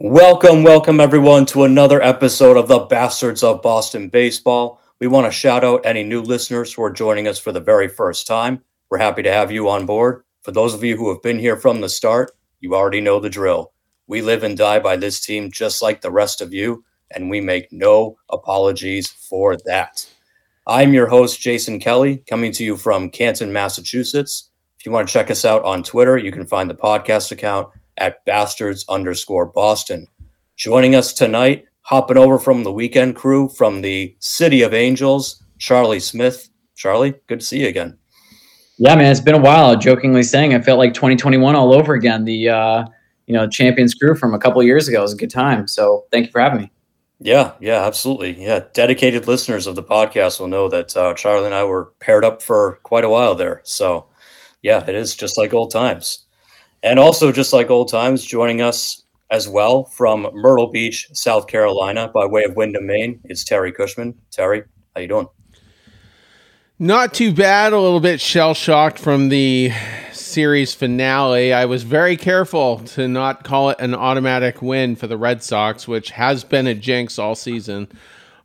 Welcome, welcome everyone to another episode of the Bastards of Boston Baseball. We want to shout out any new listeners who are joining us for the very first time. We're happy to have you on board. For those of you who have been here from the start, you already know the drill. We live and die by this team just like the rest of you, and we make no apologies for that. I'm your host, Jason Kelly, coming to you from Canton, Massachusetts. If you want to check us out on Twitter, you can find the podcast account at bastards underscore Boston. Joining us tonight, hopping over from the weekend crew from the City of Angels, Charlie Smith. Charlie, good to see you again. Yeah, man, it's been a while. Jokingly saying, I felt like 2021 all over again. The uh, you know Champions crew from a couple years ago was a good time. So thank you for having me. Yeah, yeah, absolutely. Yeah, dedicated listeners of the podcast will know that uh, Charlie and I were paired up for quite a while there. So yeah, it is just like old times. And also, just like old times, joining us as well from Myrtle Beach, South Carolina, by way of Windham, Maine, is Terry Cushman. Terry, how you doing? Not too bad. A little bit shell shocked from the series finale. I was very careful to not call it an automatic win for the Red Sox, which has been a jinx all season.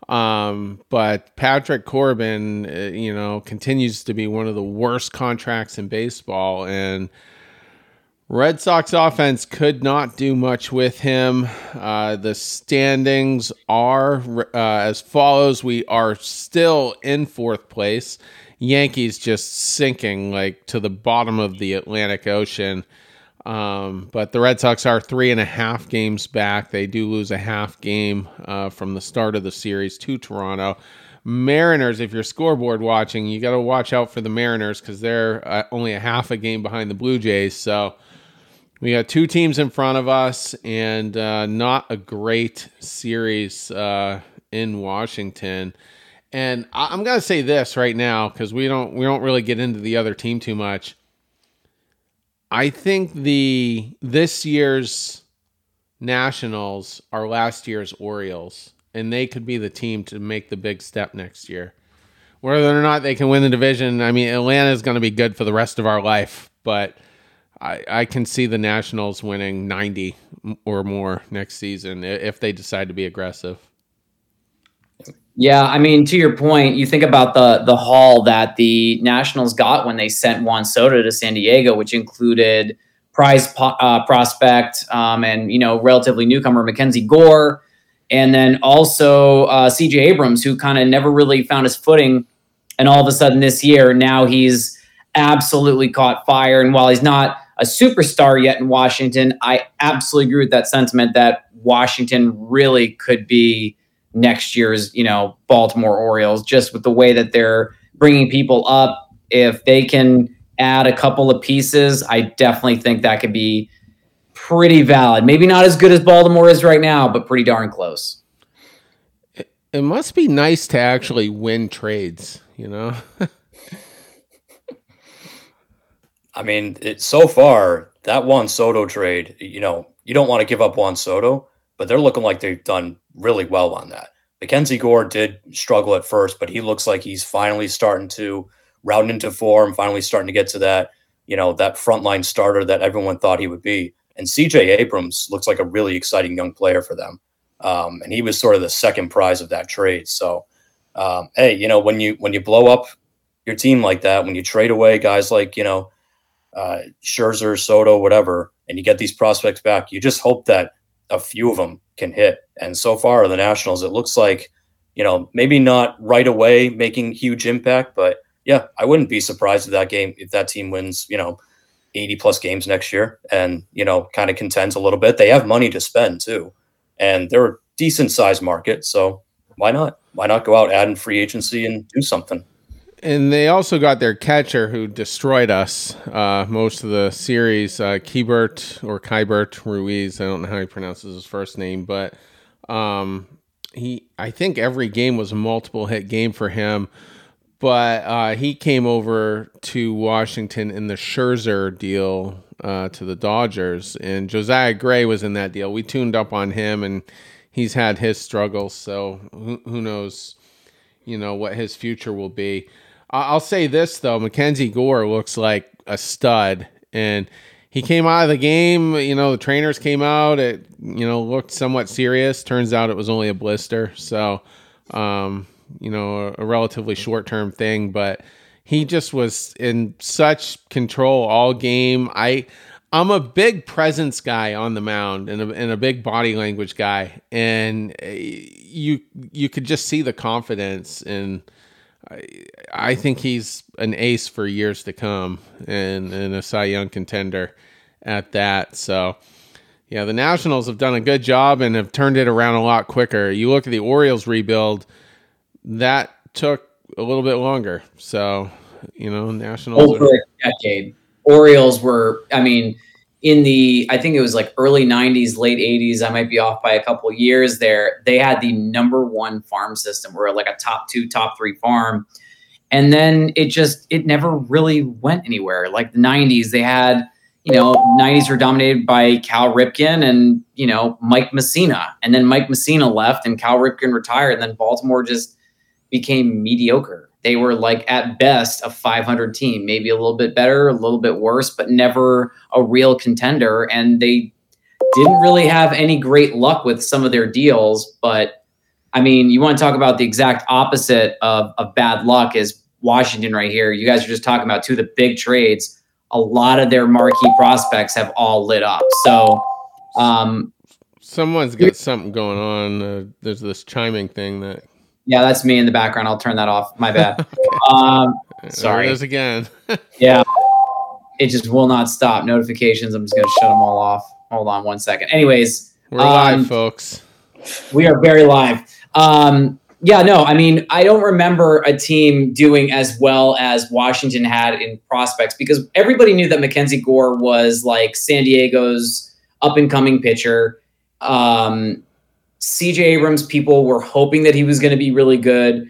Um, but Patrick Corbin, uh, you know, continues to be one of the worst contracts in baseball, and Red Sox offense could not do much with him. Uh, the standings are uh, as follows. We are still in fourth place. Yankees just sinking like to the bottom of the Atlantic Ocean. Um, but the Red Sox are three and a half games back. They do lose a half game uh, from the start of the series to Toronto. Mariners, if you're scoreboard watching, you got to watch out for the Mariners because they're uh, only a half a game behind the Blue Jays. So we got two teams in front of us, and uh, not a great series uh, in Washington. And I- am gonna say this right now because we don't we don't really get into the other team too much. I think the this year's Nationals are last year's Orioles, and they could be the team to make the big step next year. Whether or not they can win the division, I mean, Atlanta is going to be good for the rest of our life, but I, I can see the Nationals winning 90 or more next season if they decide to be aggressive. Yeah, I mean, to your point, you think about the the haul that the Nationals got when they sent Juan Soto to San Diego, which included prize po- uh, prospect um, and you know relatively newcomer Mackenzie Gore, and then also uh, C.J. Abrams, who kind of never really found his footing, and all of a sudden this year now he's absolutely caught fire. And while he's not a superstar yet in Washington, I absolutely agree with that sentiment that Washington really could be next year's, you know, Baltimore Orioles just with the way that they're bringing people up. If they can add a couple of pieces, I definitely think that could be pretty valid. Maybe not as good as Baltimore is right now, but pretty darn close. It, it must be nice to actually win trades, you know? I mean, it, so far that Juan Soto trade, you know, you don't want to give up Juan Soto, but they're looking like they've done really well on that. Mackenzie Gore did struggle at first, but he looks like he's finally starting to round into form, finally starting to get to that, you know, that frontline starter that everyone thought he would be. And CJ Abrams looks like a really exciting young player for them. Um, and he was sort of the second prize of that trade. So, um, hey, you know, when you when you blow up your team like that, when you trade away guys like you know uh, Scherzer, Soto, whatever, and you get these prospects back, you just hope that a few of them can hit. And so far, the Nationals, it looks like, you know, maybe not right away making huge impact, but yeah, I wouldn't be surprised if that game, if that team wins, you know, 80 plus games next year and, you know, kind of contends a little bit. They have money to spend too. And they're a decent sized market. So why not? Why not go out, add in free agency and do something? And they also got their catcher who destroyed us uh, most of the series, uh, Keibert or Keibert Ruiz. I don't know how he pronounces his first name, but um, he I think every game was a multiple hit game for him. But uh, he came over to Washington in the Scherzer deal uh, to the Dodgers, and Josiah Gray was in that deal. We tuned up on him, and he's had his struggles. So who, who knows, you know, what his future will be. I'll say this though, Mackenzie Gore looks like a stud, and he came out of the game. You know, the trainers came out. It you know looked somewhat serious. Turns out it was only a blister. So, um, you know, a, a relatively short term thing. But he just was in such control all game. I I'm a big presence guy on the mound and a, and a big body language guy, and uh, you you could just see the confidence, and I, think he's an ace for years to come, and and a Cy Young contender at that. So, yeah, the Nationals have done a good job and have turned it around a lot quicker. You look at the Orioles rebuild, that took a little bit longer. So, you know, Nationals over are, a decade Orioles were, I mean, in the I think it was like early 90s, late 80s, I might be off by a couple years there. They had the number one farm system. We're like a top two, top three farm. And then it just it never really went anywhere. Like the 90s, they had, you know, 90s were dominated by Cal Ripken and, you know, Mike Mussina. And then Mike Mussina left and Cal Ripken retired. And then Baltimore just became mediocre they were like at best a 500 team, maybe a little bit better, a little bit worse, but never a real contender. And they didn't really have any great luck with some of their deals. But I mean, you want to talk about the exact opposite of, of bad luck is Washington right here. You guys are just talking about two of the big trades. A lot of their marquee prospects have all lit up. So, um, someone's got something going on. Uh, there's this chiming thing that yeah, that's me in the background. I'll turn that off. My bad. um, sorry. There it is again. yeah. It just will not stop. Notifications. I'm just going to shut them all off. Hold on one second. Anyways, we're um, live, folks. We are very live. Um, yeah, no, I mean, I don't remember a team doing as well as Washington had in prospects because everybody knew that Mackenzie Gore was like San Diego's up and coming pitcher. Um, CJ Abrams, people were hoping that he was going to be really good.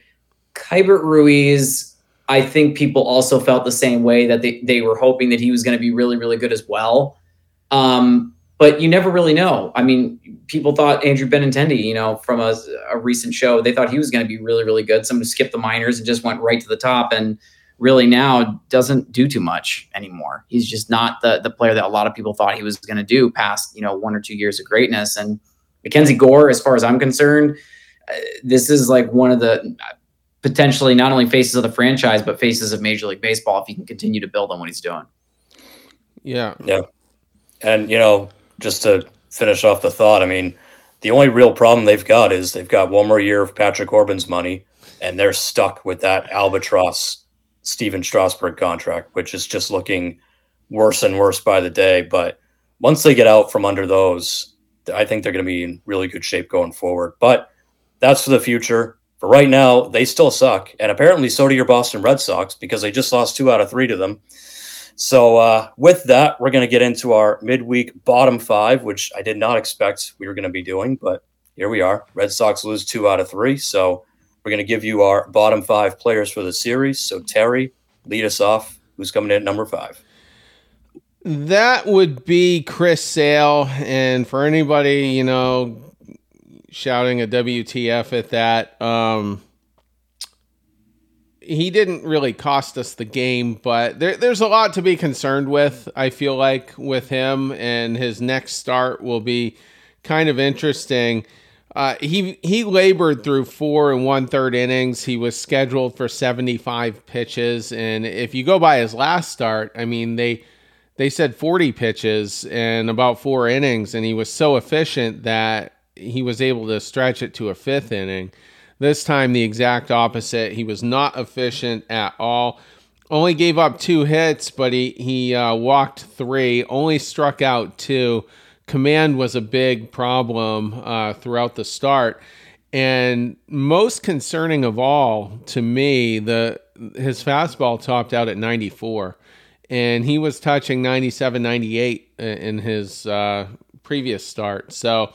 Keibert Ruiz, I think people also felt the same way that they, they were hoping that he was going to be really, really good as well. Um, but you never really know. I mean, people thought Andrew Benintendi, you know, from a, a recent show, they thought he was going to be really, really good. Someone skipped the minors and just went right to the top, and really now doesn't do too much anymore. He's just not the the player that a lot of people thought he was going to do past you know one or two years of greatness. And Mackenzie Gore, as far as I'm concerned, uh, this is like one of the potentially not only faces of the franchise, but faces of Major League Baseball if he can continue to build on what he's doing. Yeah. Yeah. And, you know, just to finish off the thought, I mean, the only real problem they've got is they've got one more year of Patrick Corbin's money, and they're stuck with that albatross Stephen Strasburg contract, which is just looking worse and worse by the day. But once they get out from under those, I think they're going to be in really good shape going forward. But that's for the future. For right now, they still suck, and apparently so do your Boston Red Sox because they just lost two out of three to them. So uh, with that, we're going to get into our midweek bottom five, which I did not expect we were going to be doing, but here we are. Red Sox lose two out of three, so we're going to give you our bottom five players for the series. So Terry, lead us off. Who's coming in at number five? That would be Chris Sale. And for anybody, you know, shouting a WTF at that, um, he didn't really cost us the game, but there, there's a lot to be concerned with, I feel like, with him. And his next start will be kind of interesting. Uh, he he labored through four and one third innings. He was scheduled for 75 pitches, and if you go by his last start, I mean they they said 40 pitches and about four innings, and he was so efficient that he was able to stretch it to a fifth inning. This time, the exact opposite. He was not efficient at all. Only gave up two hits, but he, he uh, walked three, only struck out two. Command was a big problem uh, throughout the start. And most concerning of all to me, the his fastball topped out at 94 and he was touching 97, 98 in his uh, previous start. So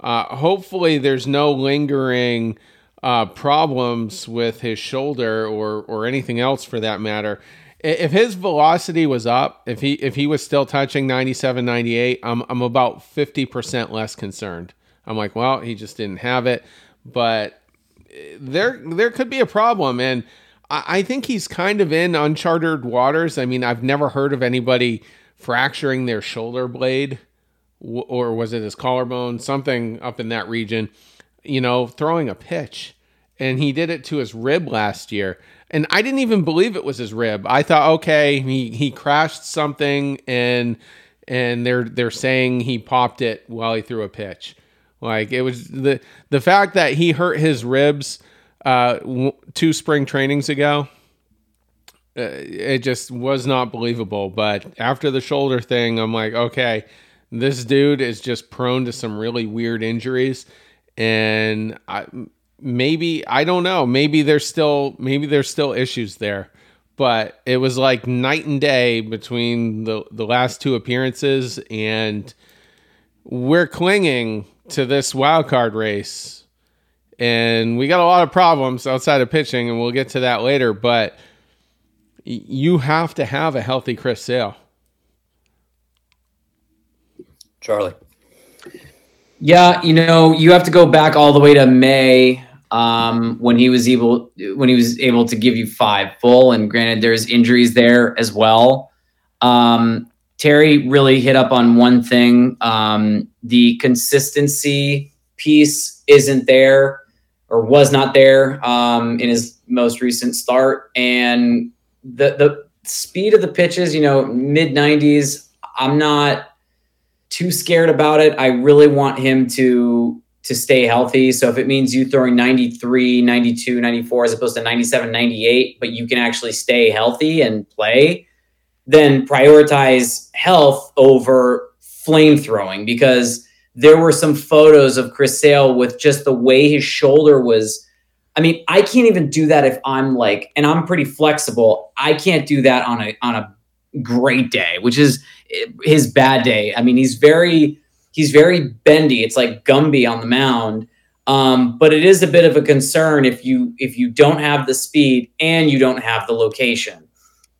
uh, hopefully there's no lingering uh, problems with his shoulder or or anything else for that matter. If his velocity was up, if he if he was still touching 97, 98, I'm I'm about 50% less concerned. I'm like, well, he just didn't have it, but there there could be a problem and I think he's kind of in uncharted waters. I mean, I've never heard of anybody fracturing their shoulder blade, or was it his collarbone, something up in that region, you know, throwing a pitch. And he did it to his rib last year. And I didn't even believe it was his rib. I thought, okay, he, he crashed something and and they're they're saying he popped it while he threw a pitch. Like it was the the fact that he hurt his ribs uh, two spring trainings ago. Uh, it just was not believable. But after the shoulder thing, I'm like, okay, this dude is just prone to some really weird injuries, and I, maybe I don't know. Maybe there's still maybe there's still issues there but it was like night and day between the the last two appearances and we're clinging to this wild card race and we got a lot of problems outside of pitching and we'll get to that later but you have to have a healthy Chris Sale. Charlie. Yeah, you know, you have to go back all the way to May um, when he was able when he was able to give you five full. And granted, there's injuries there as well. Um, Terry really hit up on one thing: um, the consistency piece isn't there or was not there um, in his most recent start, and the the speed of the pitches, you know, mid 90s. I'm not too scared about it. I really want him to to stay healthy. So if it means you throwing 93, 92, 94 as opposed to 97, 98, but you can actually stay healthy and play, then prioritize health over flame throwing because there were some photos of Chris Sale with just the way his shoulder was. I mean, I can't even do that if I'm like, and I'm pretty flexible. I can't do that on a on a great day, which is his bad day. I mean, he's very he's very bendy. It's like Gumby on the mound. Um, but it is a bit of a concern if you if you don't have the speed and you don't have the location.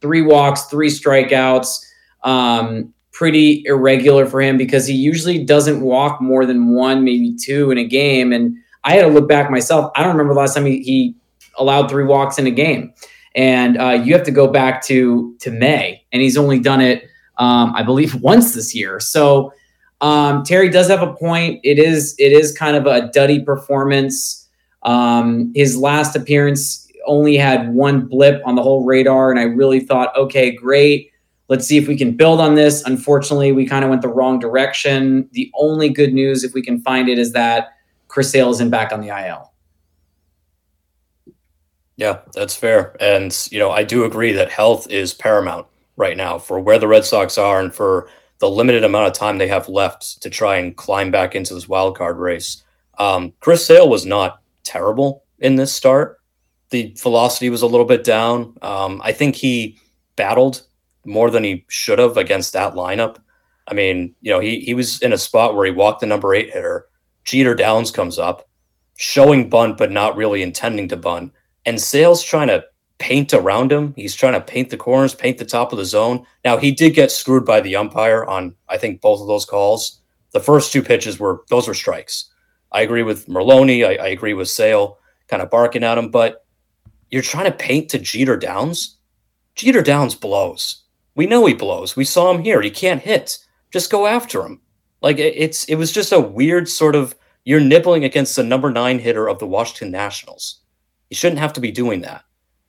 Three walks, three strikeouts, um, pretty irregular for him because he usually doesn't walk more than one, maybe two in a game. And I had to look back myself. I don't remember the last time he, he allowed three walks in a game. And uh, you have to go back to to May, and he's only done it, um, I believe, once this year. So um, Terry does have a point. It is it is kind of a duddy performance. Um, his last appearance only had one blip on the whole radar, and I really thought, okay, great. Let's see if we can build on this. Unfortunately, we kind of went the wrong direction. The only good news, if we can find it, is that Chris Sale isn't back on the IL. Yeah, that's fair. And, you know, I do agree that health is paramount right now for where the Red Sox are and for the limited amount of time they have left to try and climb back into this wild card race. Um, Chris Sale was not terrible in this start. The velocity was a little bit down. Um, I think he battled more than he should have against that lineup. I mean, you know, he he was in a spot where he walked the number eight hitter. Jeter Downs comes up, showing bunt but not really intending to bunt, and Sale's trying to paint around him. He's trying to paint the corners, paint the top of the zone. Now he did get screwed by the umpire on I think both of those calls. The first two pitches were those were strikes. I agree with Merloni. I, I agree with Sale, kind of barking at him. But you're trying to paint to Jeter Downs. Jeter Downs blows. We know he blows. We saw him here. He can't hit. Just go after him. Like it's it was just a weird sort of you're nibbling against the number nine hitter of the Washington Nationals. You shouldn't have to be doing that.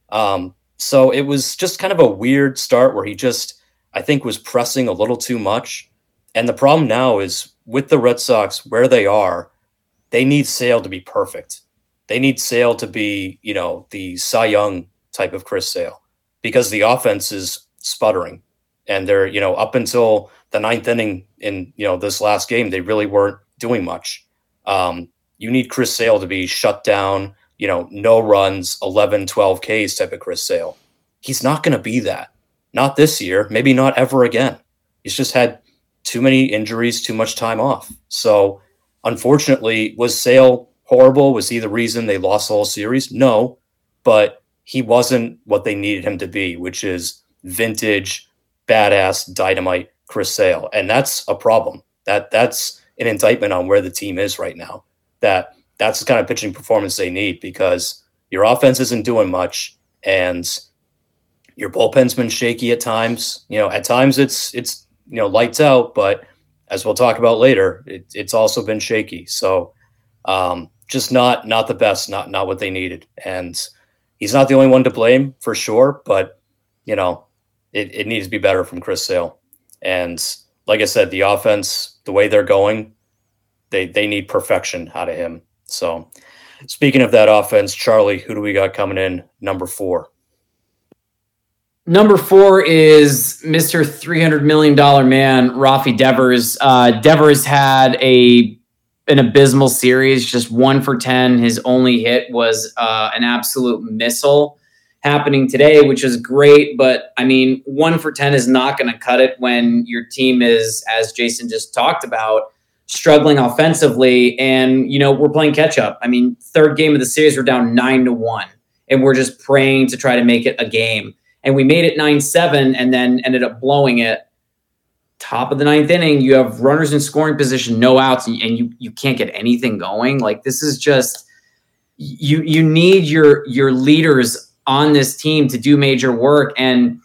Um, so it was just kind of a weird start where he just, I think, was pressing a little too much. And the problem now is with the Red Sox, where they are, they need Sale to be perfect. They need Sale to be, you know, the Cy Young type of Chris Sale because the offense is sputtering. And they're, you know, up until the ninth inning in, you know, this last game, they really weren't doing much. Um, you need Chris Sale to be shut down you know, no runs, 11, 12 Ks type of Chris Sale. He's not going to be that. Not this year, maybe not ever again. He's just had too many injuries, too much time off. So, unfortunately, was Sale horrible? Was he the reason they lost the whole series? No, but he wasn't what they needed him to be, which is vintage, badass, dynamite Chris Sale. And that's a problem. That that's an indictment on where the team is right now. That that's the kind of pitching performance they need because your offense isn't doing much and your bullpen's been shaky at times. You know, at times it's it's you know lights out, but as we'll talk about later, it, it's also been shaky. So um, just not not the best, not not what they needed. And he's not the only one to blame for sure, but you know it, it needs to be better from Chris Sale. And like I said, the offense, the way they're going, they they need perfection out of him. So speaking of that offense, Charlie, who do we got coming in number four? Number four is Mr. $300 million man, Rafi Devers. Uh, Devers had a an abysmal series, just one for 10. His only hit was uh, an absolute missile happening today, which is great. But I mean, one for 10 is not going to cut it when your team is, as Jason just talked about, struggling offensively. And, you know, we're playing catch up. I mean, third game of the series, we're down nine to one, and we're just praying to try to make it a game and we made it 9 7 and then ended up blowing it. Top of the ninth inning, you have runners in scoring position, no outs, and you you can't get anything going. Like this is just you you need your your leaders on this team to do major work and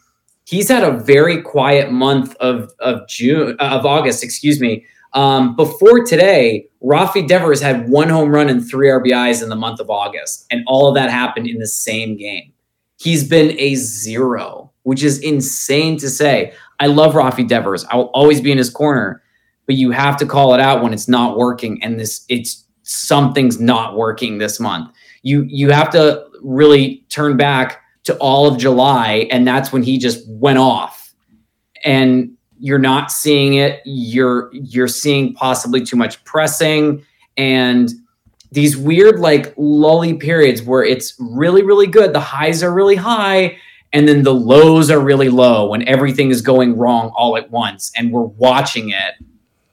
he's had a very quiet month of of June of August, excuse me. Um, before today, Rafi Devers had one home run and three RBIs in the month of August, and all of that happened in the same game. He's been a zero, which is insane to say. I love Rafi Devers. I will always be in his corner, but you have to call it out when it's not working. And this, it's something's not working this month. You you have to really turn back to all of July, and that's when he just went off. And you're not seeing it. You're you're seeing possibly too much pressing and these weird like lully periods where it's really really good the highs are really high and then the lows are really low when everything is going wrong all at once and we're watching it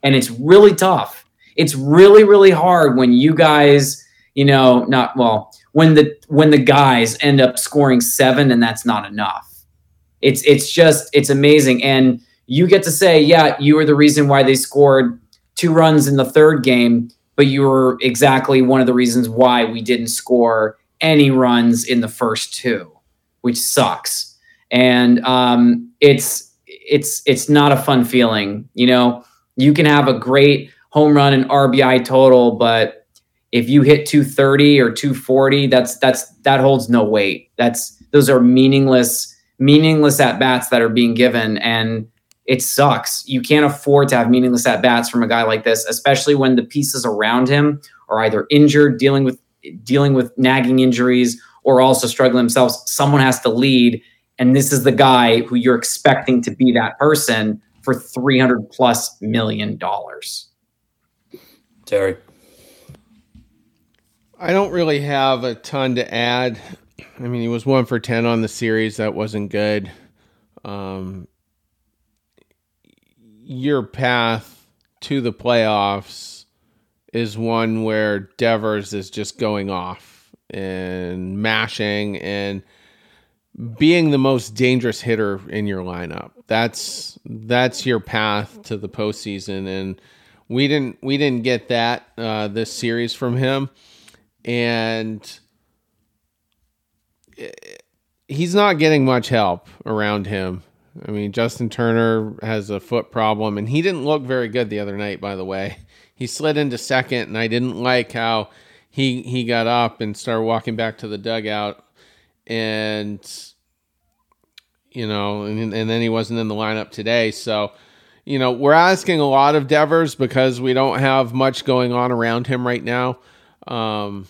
and it's really tough it's really really hard when you guys you know not well when the when the guys end up scoring 7 and that's not enough it's it's just it's amazing and you get to say yeah you were the reason why they scored two runs in the third game but you were exactly one of the reasons why we didn't score any runs in the first two, which sucks. And um, it's it's it's not a fun feeling. You know, you can have a great home run and RBI total, but if you hit 230 or 240, that's that's that holds no weight. That's those are meaningless meaningless at bats that are being given and it sucks. You can't afford to have meaningless at bats from a guy like this, especially when the pieces around him are either injured, dealing with dealing with nagging injuries, or also struggling themselves. Someone has to lead, and this is the guy who you're expecting to be that person for three hundred plus million dollars. Terry. I don't really have a ton to add. I mean, he was one for 10 on the series. That wasn't good. Um, your path to the playoffs is one where Devers is just going off and mashing and being the most dangerous hitter in your lineup. That's that's your path to the postseason, and we didn't we didn't get that uh, this series from him, and he's not getting much help around him I mean, Justin Turner has a foot problem, and he didn't look very good the other night. By the way, he slid into second, and I didn't like how he he got up and started walking back to the dugout, and you know, and, and then he wasn't in the lineup today. So, you know, we're asking a lot of Devers because we don't have much going on around him right now. Um,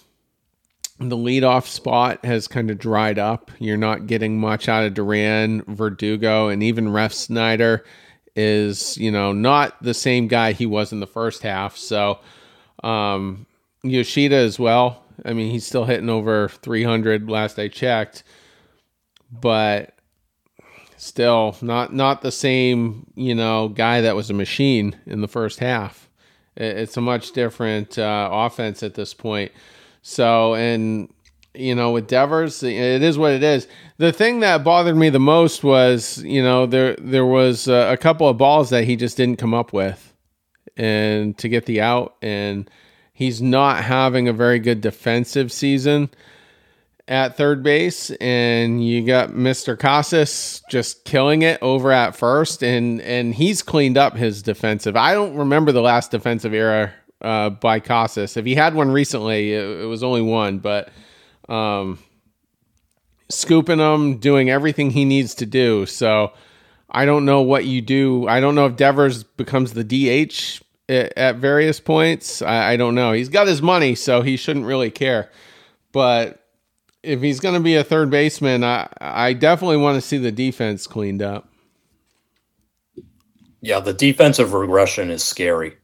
the leadoff spot has kind of dried up. You're not getting much out of Duran, Verdugo, and even Refsnyder is, you know, not the same guy he was in the first half. So, um, Yoshida as well. I mean, he's still hitting over 300 last I checked, but still not not the same, you know, guy that was a machine in the first half. It's a much different uh, offense at this point. So, and you know, with Devers, it is what it is. The thing that bothered me the most was, you know, there there was a, a couple of balls that he just didn't come up with, and to get the out, and he's not having a very good defensive season. at third base, and you got Mr. Casas just killing it over at first, and and he's cleaned up his defensive. I don't remember the last defensive era uh, by Casas. If he had one recently, it, it was only one, but um, scooping them, doing everything he needs to do. So I don't know what you do. I don't know if Devers becomes the DH at, at various points. I, I don't know. He's got his money, so he shouldn't really care. But if he's going to be a third baseman, I, I definitely want to see the defense cleaned up. Yeah, the defensive regression is scary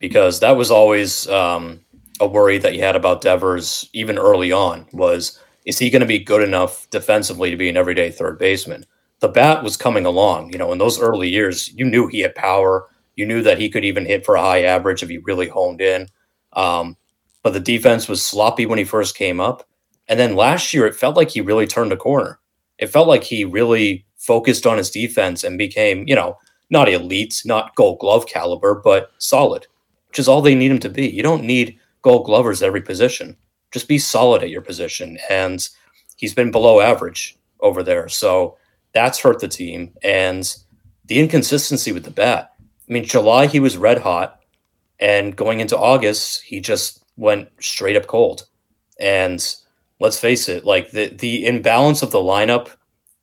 because that was always um, a worry that you had about Devers even early on was is he going to be good enough defensively to be an everyday third baseman? The bat was coming along, you know, in those early years, you knew he had power. You knew that he could even hit for a high average if he really honed in. Um, but the defense was sloppy when he first came up. And then last year, it felt like he really turned a corner. It felt like he really focused on his defense and became, you know, not elite, not gold glove caliber, but solid, which is all they need him to be. You don't need gold glovers at every position. Just be solid at your position. And he's been below average over there. So that's hurt the team. And the inconsistency with the bat. I mean, July, he was red hot. And going into August, he just went straight up cold. And let's face it, like the, the imbalance of the lineup,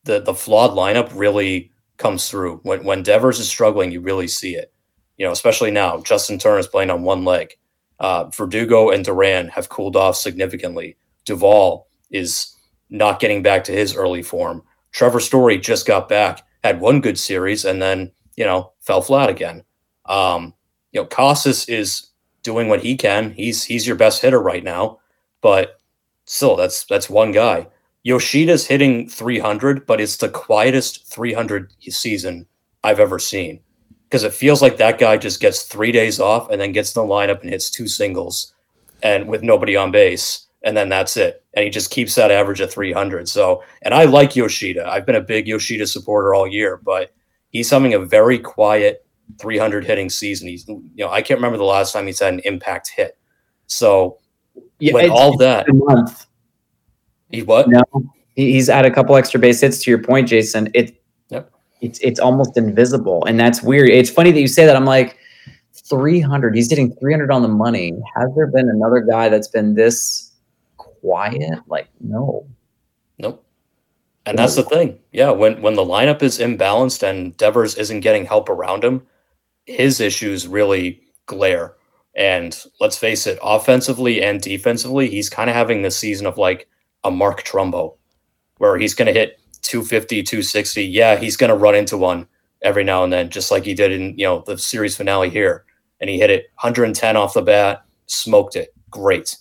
the, the flawed lineup really comes through. When, when Devers is struggling, you really see it. You know, especially now, Justin Turner is playing on one leg. Uh, Verdugo and Duran have cooled off significantly. Duvall is not getting back to his early form. Trevor Story just got back, had one good series, and then you know fell flat again. Um, you know, Casas is doing what he can. He's he's your best hitter right now, but still, that's that's one guy. Yoshida's hitting 300, but it's the quietest 300 season I've ever seen because it feels like that guy just gets three days off and then gets in the lineup and hits two singles and with nobody on base and then that's it. And he just keeps that average at 300 so and i like yoshida. I've been a big yoshida supporter all year but he's having a very quiet 300 hitting season. He's you know i can't remember the last time he's had an impact hit. So yeah, with all that month. he what? No. He's had a couple extra base hits to your point jason. It it's it's almost invisible, and that's weird. It's funny that you say that. I'm like, 300. He's hitting 300 on the money. Has there been another guy that's been this quiet? Like, no. Nope. And that's the thing. Yeah, when when the lineup is imbalanced and Devers isn't getting help around him, his issues really glare. And let's face it, offensively and defensively, he's kind of having the season of like a Mark Trumbo, where he's going to hit 250, 260, yeah, he's going to run into one every now and then, just like he did in you know the series finale here. And he hit it 110 off the bat, smoked it, great.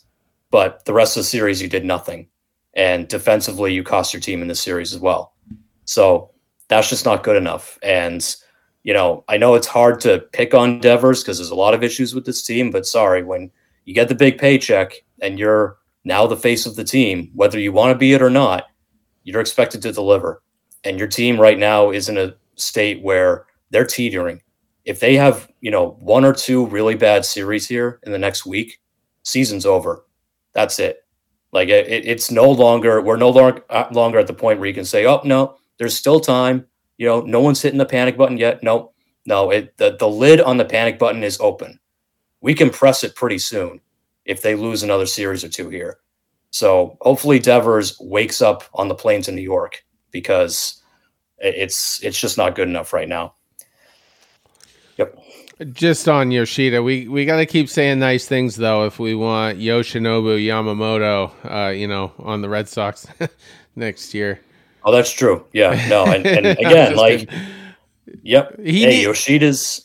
But the rest of the series, you did nothing, and defensively, you cost your team in the series as well. So that's just not good enough. And you know, I know it's hard to pick on Devers because there's a lot of issues with this team. But sorry, when you get the big paycheck and you're now the face of the team, whether you want to be it or not, you're expected to deliver. And your team right now is in a state where they're teetering. If they have, you know, one or two really bad series here in the next week, season's over. That's it. Like it, it's no longer we're no longer uh, longer at the point where you can say, "Oh no, there's still time." You know, no one's hitting the panic button yet. No, no, it the, the lid on the panic button is open. We can press it pretty soon if they lose another series or two here. So hopefully Devers wakes up on the plains in New York because it's it's just not good enough right now. Yep. Just on Yoshida, we we got to keep saying nice things though if we want Yoshinobu Yamamoto, uh, you know, on the Red Sox next year. Oh, that's true. Yeah, no, and, and again, like, kidding. yep. He hey, need, Yoshida's.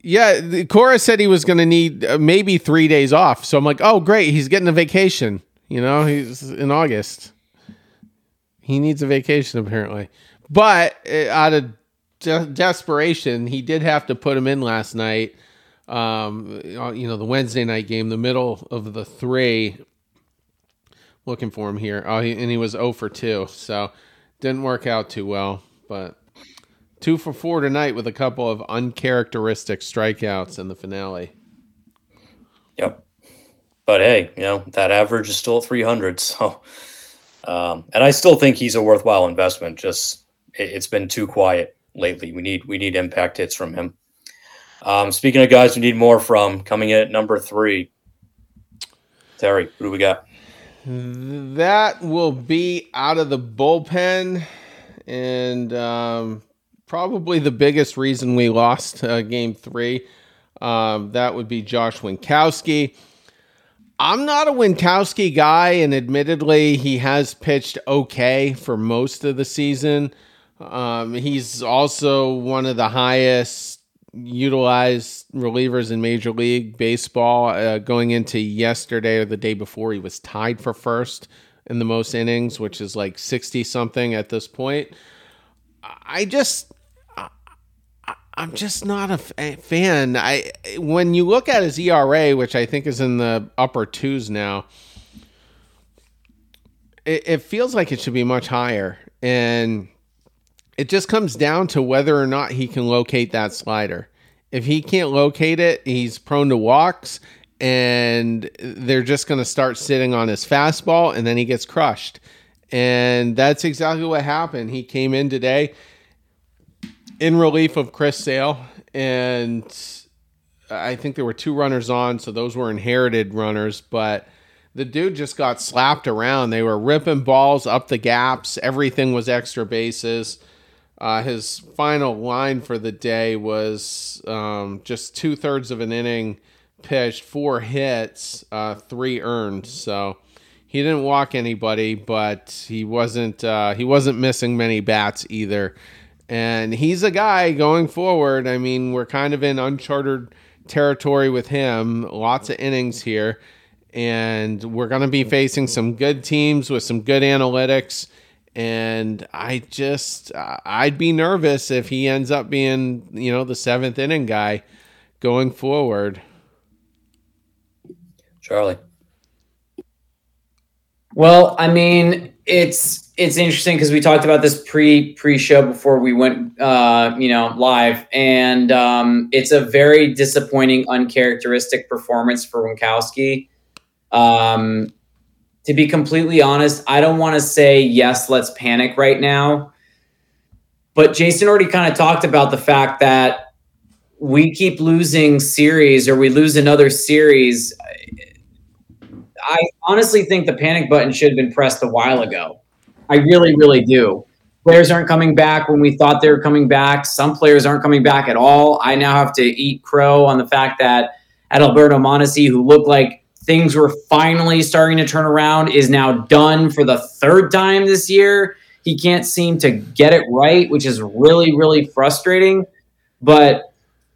Yeah, the Cora said he was going to need uh, maybe three days off. So I'm like, oh, great, he's getting a vacation. You know, he's in August. He needs a vacation apparently. But uh, out of de- desperation, he did have to put him in last night. Um, uh, you know, the Wednesday night game, the middle of the three. Looking for him here. Oh, he, and he was 0 for 2. So didn't work out too well. But two for four tonight with a couple of uncharacteristic strikeouts in the finale. Yep. But hey, you know, that average is still at 300. So Um, and I still think he's a worthwhile investment. Just it, has been too quiet lately. We need we need impact hits from him. Um, speaking of guys, we need more from coming in at number three. Terry, who do we got? That will be out of the bullpen, and um, probably the biggest reason we lost uh, game three. Um, that would be Josh Winckowski. I'm not a Winckowski guy, and admittedly, he has pitched okay for most of the season. Um, he's also one of the highest utilized relievers in Major League Baseball. Uh, going into yesterday or the day before, he was tied for first in the most innings, which is like 60 something at this point. I just. I'm just not a fan. I when you look at his ERA, which I think is in the upper twos now, it, it feels like it should be much higher. And it just comes down to whether or not he can locate that slider. If he can't locate it, he's prone to walks, and they're just going to start sitting on his fastball, and then he gets crushed. And that's exactly what happened. He came in today in relief of Chris Sale, and I think there were two runners on, so those were inherited runners, but the dude just got slapped around. They were ripping balls up the gaps, everything was extra bases. Uh, his final line for the day was um, just two thirds of an inning pitched, four hits, uh, three earned. So he didn't walk anybody, but he wasn't uh, he wasn't missing many bats either. And he's a guy going forward. I mean, we're kind of in uncharted territory with him. Lots of innings here, and we're going to be facing some good teams with some good analytics and I just I'd be nervous if he ends up being you know the seventh inning guy going forward. Charlie. Well, I mean, it's it's interesting because we talked about this pre pre show before we went uh, you know live, and um, it's a very disappointing, uncharacteristic performance for Winckowski. Um, to be completely honest, I don't want to say, yes, let's panic right now. But Jason already kind of talked about the fact that we keep losing series or we lose another series. I honestly think the panic button should have been pressed a while ago. I really, really do. Players aren't coming back when we thought they were coming back. Some players aren't coming back at all. I now have to eat crow on the fact that Adalberto Mondesi, who looked like things were finally starting to turn around is now done for the third time this year. He can't seem to get it right, which is really, really frustrating. But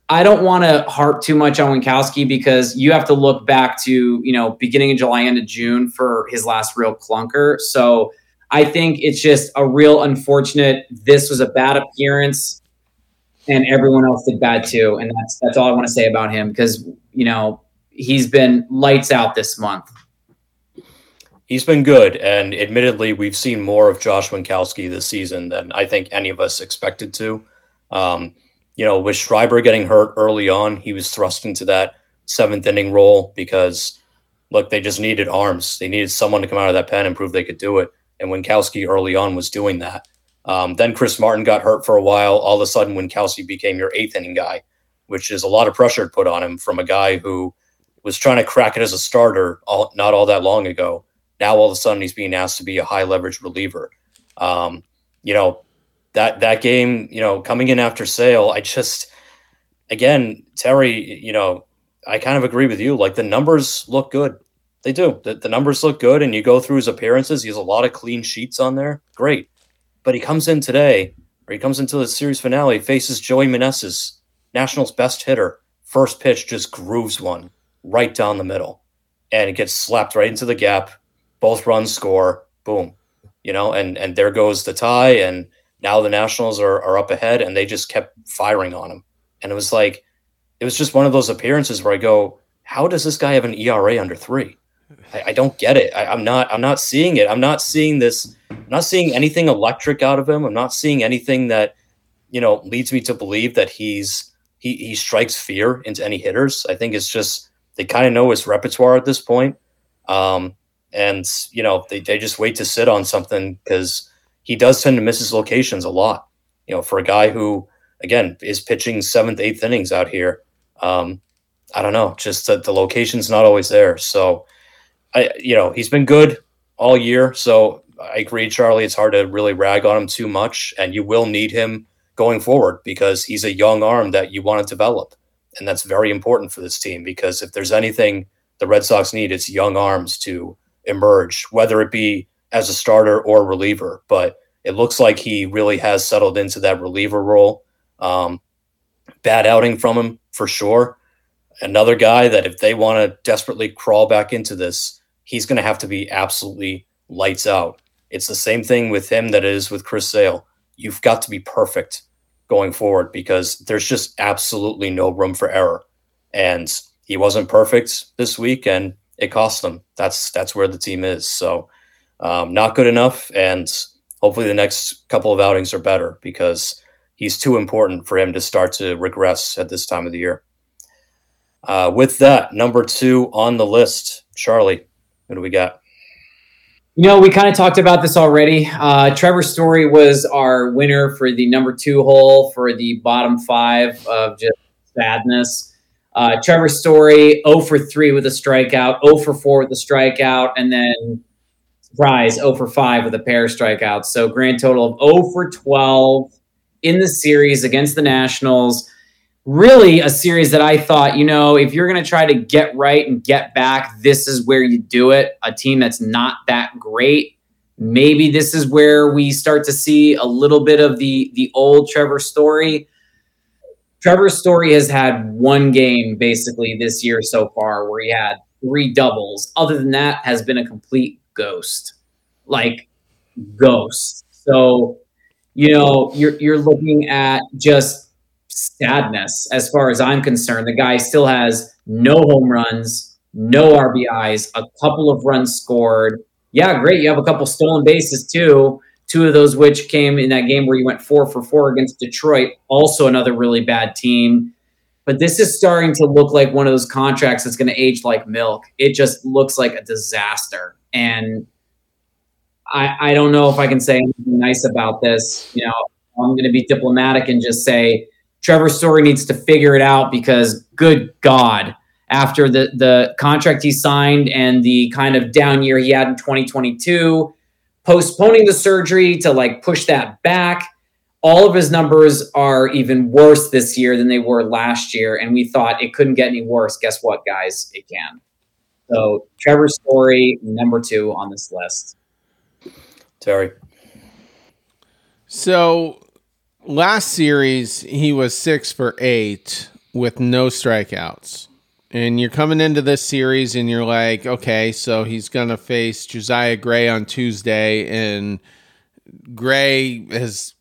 I don't want to harp too much on Winckowski because you have to look back to, you know, beginning of July, end of June for his last real clunker. So I think it's just a real unfortunate. This was a bad appearance and everyone else did bad too. And that's that's all I want to say about him because, you know, he's been lights out this month. He's been good, and admittedly, we've seen more of Josh Winckowski this season than I think any of us expected to. Um, you know, with Schreiber getting hurt early on, he was thrust into that seventh inning role because, look, they just needed arms. They needed someone to come out of that pen and prove they could do it. And Winckowski early on was doing that. Um, then Chris Martin got hurt for a while. All of a sudden, Winckowski became your eighth inning guy, which is a lot of pressure put on him from a guy who – was trying to crack it as a starter all, not all that long ago. Now all of a sudden he's being asked to be a high leverage reliever. Um, you know that that game, you know, coming in after Sale, I just again Terry, you know, I kind of agree with you. Like the numbers look good. They do. The, the numbers look good, and you go through his appearances. He has a lot of clean sheets on there. Great, but he comes in today, or he comes into the series finale, faces Joey Meneses, Nationals' best hitter. First pitch just grooves one right down the middle and it gets slapped right into the gap. Both runs score, boom, you know, and and there goes the tie. And now the Nationals are, are up ahead and they just kept firing on him. And it was like, it was just one of those appearances where I go, how does this guy have an ERA under three? I, I don't get it. I, I'm not, I'm not seeing it. I'm not seeing this, I'm not seeing anything electric out of him. I'm not seeing anything that, you know, leads me to believe that he's, he, he strikes fear into any hitters. I think it's just, they kind of know his repertoire at this point. Um, And, you know, they, they just wait to sit on something because he does tend to miss his locations a lot. You know, for a guy who, again, is pitching seventh, eighth innings out here, um, I don't know, just that the location's not always there. So, I, you know, he's been good all year. So I agree, Charlie. It's hard to really rag on him too much, and you will need him going forward because he's a young arm that you want to develop. And that's very important for this team because if there's anything the Red Sox need, it's young arms to emerge, whether it be as a starter or reliever. But it looks like he really has settled into that reliever role. Um, bad outing from him for sure. Another guy that if they want to desperately crawl back into this, he's going to have to be absolutely lights out. It's the same thing with him that is with Chris Sale. You've got to be perfect going forward because there's just absolutely no room for error. And he wasn't perfect this week, and it cost them. That's that's where the team is. So um, not good enough, and hopefully the next couple of outings are better because he's too important for him to start to regress at this time of the year. Uh, with that, number two on the list, Charlie, what do we got? You know, we kind of talked about this already. Uh, Trevor Story was our winner for the number two hole for the bottom five of just sadness. Uh, Trevor Story, 0 for 3 with a strikeout, 0 for 4 with a strikeout, and then surprise, 0 for 5 with a pair of strikeouts. So grand total of 0 for 12 in the series against the Nationals really a series that I thought, you know, if you're going to try to get right and get back, this is where you do it. A team that's not that great. Maybe this is where we start to see a little bit of the the old Trevor Story. Trevor Story has had one game basically this year so far where he had three doubles. Other than that, has been a complete ghost, like ghost. So, you know, you're you're looking at just sadness as far as I'm concerned. The guy still has no home runs, no RBIs, a couple of runs scored. Yeah, great. You have a couple stolen bases too. Two of those which came in that game where you went four for four against Detroit, also another really bad team. But this is starting to look like one of those contracts that's going to age like milk. It just looks like a disaster. And I, I don't know if I can say anything nice about this. You know, I'm going to be diplomatic and just say Trevor Story needs to figure it out because, good God, after the the contract he signed and the kind of down year he had in 2022, postponing the surgery to like push that back. All of his numbers are even worse this year than they were last year, and we thought it couldn't get any worse. Guess what, guys? It can. So Trevor Story, number two on this list. Terry. So last series he was six for eight with no strikeouts. And you're coming into this series and you're like, okay, so he's going to face Josiah Gray on Tuesday. And Gray has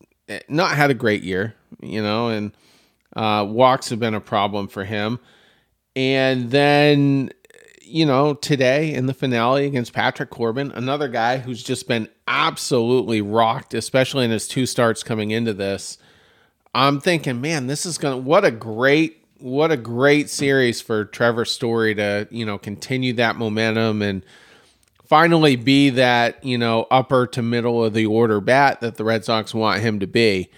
not had a great year, you know, and uh, walks have been a problem for him. And then you know, today in the finale against Patrick Corbin, another guy who's just been absolutely rocked, especially in his two starts coming into this. I'm thinking, man, this is gonna what a great what a great series for Trevor Story to, you know, continue that momentum and finally be that, you know, upper to middle of the order bat that the Red Sox want him to be.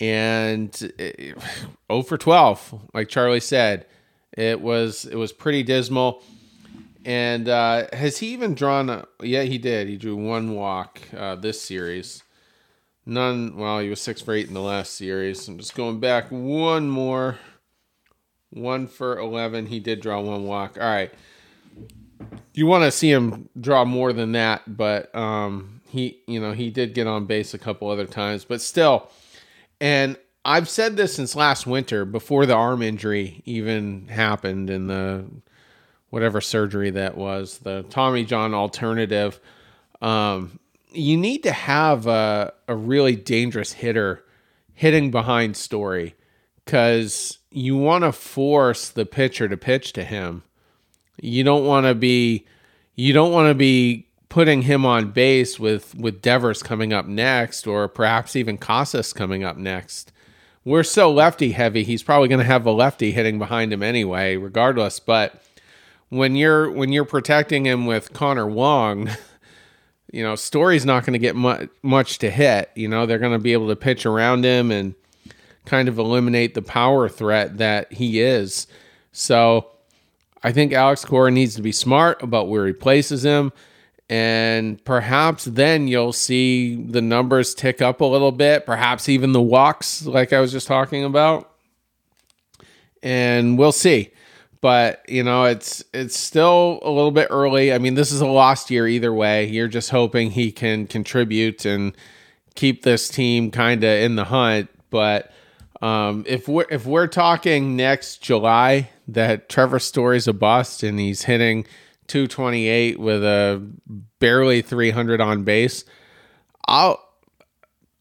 And 0 eh, for 12, like Charlie said, it was it was pretty dismal. And uh, has he even drawn? A, yeah, he did. He drew one walk uh, this series. None. Well, he was six for eight in the last series. I'm just going back one more. One for eleven. He did draw one walk. All right. You want to see him draw more than that, but um, he, you know, he did get on base a couple other times, but still. And I've said this since last winter, before the arm injury even happened in the whatever surgery that was, the Tommy John alternative. Um, you need to have a, a really dangerous hitter hitting behind Story because you want to force the pitcher to pitch to him. You don't want to be you don't want to be putting him on base with with Devers coming up next or perhaps even Casas coming up next. We're so lefty heavy, he's probably going to have a lefty hitting behind him anyway, regardless, but when you're when you're protecting him with Connor Wong, you know, Story's not going to get much much to hit. You know, they're going to be able to pitch around him and kind of eliminate the power threat that he is. So I think Alex Cora needs to be smart about where he places him. And perhaps then you'll see the numbers tick up a little bit, perhaps even the walks, like I was just talking about. And we'll see. But you know, it's it's still a little bit early. I mean, this is a lost year either way. You're just hoping he can contribute and keep this team kind of in the hunt. But um, if we're if we're talking next July that Trevor Story's a bust and he's hitting 228 with a barely 300 on base, I'll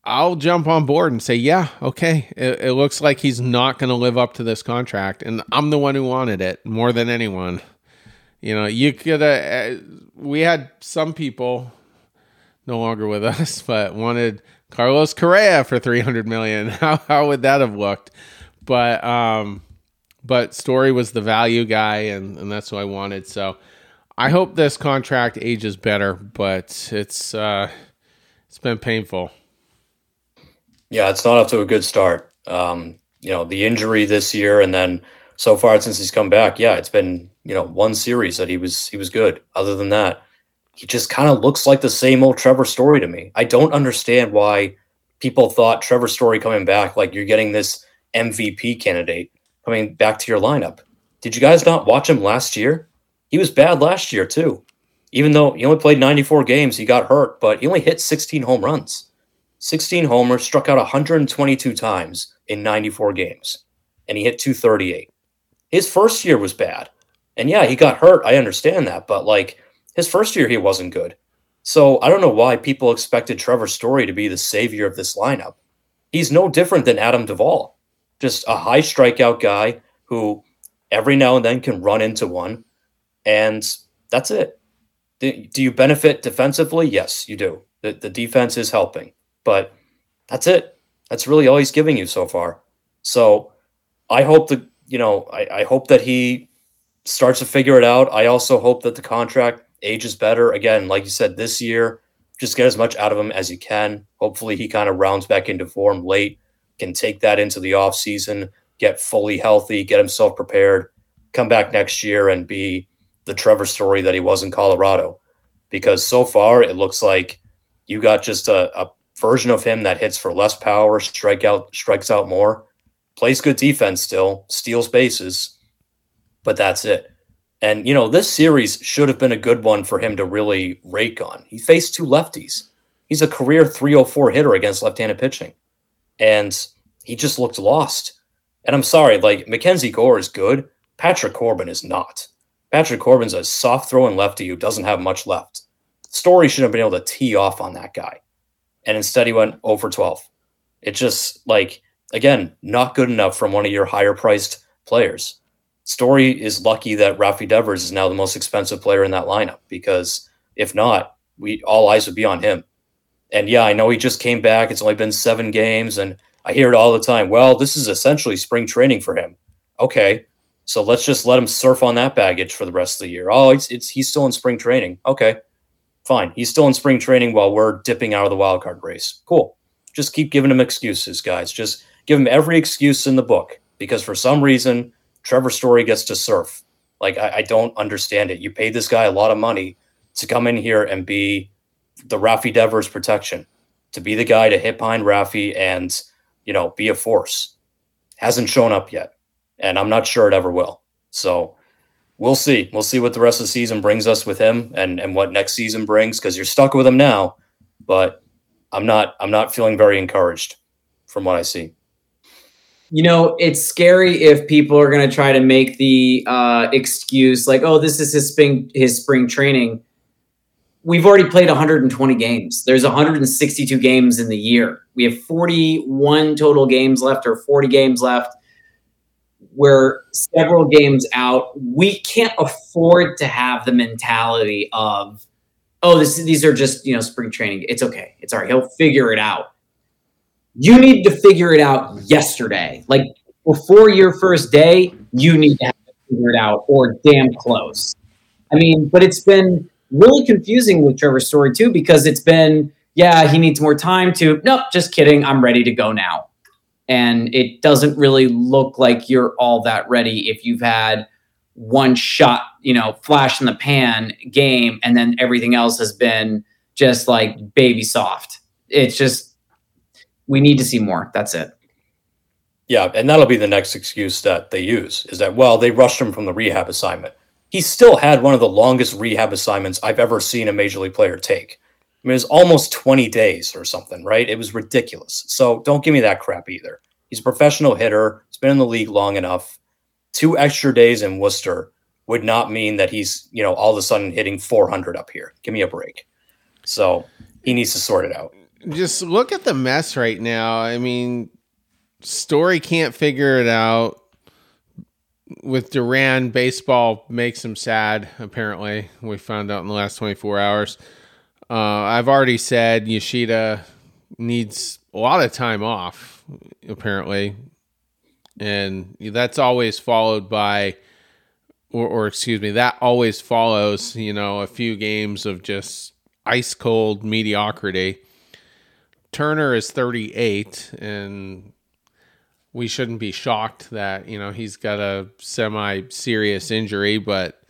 I'll jump on board and say, yeah, okay. It, it looks like he's not going to live up to this contract, and I'm the one who wanted it more than anyone. You know, you could. Uh, we had some people no longer with us, but wanted Carlos Correa for 300 million. How how would that have looked? But um but Story was the value guy and and that's what I wanted. So I hope this contract ages better, but it's uh it's been painful. Yeah, it's not up to a good start. Um, you know, the injury this year and then so far since he's come back, yeah, it's been, you know, one series that he was he was good. Other than that, he just kind of looks like the same old Trevor Story to me. I don't understand why people thought Trevor Story coming back, like you're getting this MVP candidate coming back to your lineup. Did you guys not watch him last year? He was bad last year, too. Even though he only played 94 games, he got hurt, but he only hit 16 home runs. 16 homers, struck out 122 times in 94 games, and he hit 238. His first year was bad. And yeah, he got hurt. I understand that, but like his first year, he wasn't good. So I don't know why people expected Trevor Story to be the savior of this lineup. He's no different than Adam Duvall, just a high strikeout guy who every now and then can run into one, and that's it. Do you benefit defensively? Yes, you do. The, the defense is helping, but that's it. That's really all he's giving you so far. So I hope that, you know, I, I hope that he starts to figure it out. I also hope that the contract ages better. Again, like you said, this year, just get as much out of him as you can. Hopefully, he kind of rounds back into form late, can take that into the off season, get fully healthy, get himself prepared, come back next year and be the Trevor story that he was in Colorado. Because so far, it looks like you got just a, a version of him that hits for less power, strike out, strikes out more, plays good defense still, steals bases, but that's it. And, you know, this series should have been a good one for him to really rake on. He faced two lefties. He's a career 304 hitter against left handed pitching. And he just looked lost. And I'm sorry, like, Mackenzie Gore is good. Patrick Corbin is not. Patrick Corbin's a soft throwing lefty who doesn't have much left. Story should have been able to tee off on that guy. And instead, he went oh over 12. It's just like, again, not good enough from one of your higher priced players. Story is lucky that Rafi Devers is now the most expensive player in that lineup because if not, we all eyes would be on him. And yeah, I know he just came back. It's only been seven games, and I hear it all the time. Well, this is essentially spring training for him. Okay, so let's just let him surf on that baggage for the rest of the year. Oh, it's, it's he's still in spring training. Okay, fine. He's still in spring training while we're dipping out of the wild card race. Cool. Just keep giving him excuses, guys. Just give him every excuse in the book because for some reason Trevor Story gets to surf. Like I, I, don't understand it. You paid this guy a lot of money to come in here and be the Rafi Devers protection, to be the guy to hit behind Rafi and you know be a force. Hasn't shown up yet, and I'm not sure it ever will. So we'll see. We'll see what the rest of the season brings us with him, and and what next season brings because you're stuck with him now. But I'm not. I'm not feeling very encouraged from what I see you know, it's scary if people are going to try to make the uh, excuse like, "Oh, this is his spring his spring training." We've already played 120 games. There's 162 games in the year. We have 41 total games left, or 40 games left. We're several games out. We can't afford to have the mentality of, "Oh, this these are just you know spring training. It's okay. It's all right. He'll figure it out." you need to figure it out yesterday. Like before your first day, you need to have it figured out or damn close. I mean, but it's been really confusing with Trevor Story too because it's been yeah he needs more time to nope just kidding I'm ready to go now, and it doesn't really look like you're all that ready if you've had one shot you know flash in the pan game and then everything else has been just like baby soft. It's just we need to see more. That's it. Yeah, and that'll be the next excuse that they use is that well they rushed him from the rehab assignment he still had one of the longest rehab assignments I've ever seen a major league player take. I mean, it was almost 20 days or something, right? It was ridiculous. So don't give me that crap either. He's a professional hitter. He's been in the league long enough. Two extra days in Worcester would not mean that he's, you know, all of a sudden hitting 400 up here. Give me a break. So he needs to sort it out. Just look at the mess right now. I mean, Story can't figure it out with Duran, baseball makes him sad. Apparently, we found out in the last 24 hours. Uh, I've already said Yoshida needs a lot of time off, apparently, and that's always followed by, or, or excuse me, that always follows, you know, a few games of just ice cold mediocrity. Turner is 38, and we shouldn't be shocked that you know he's got a semi serious injury, but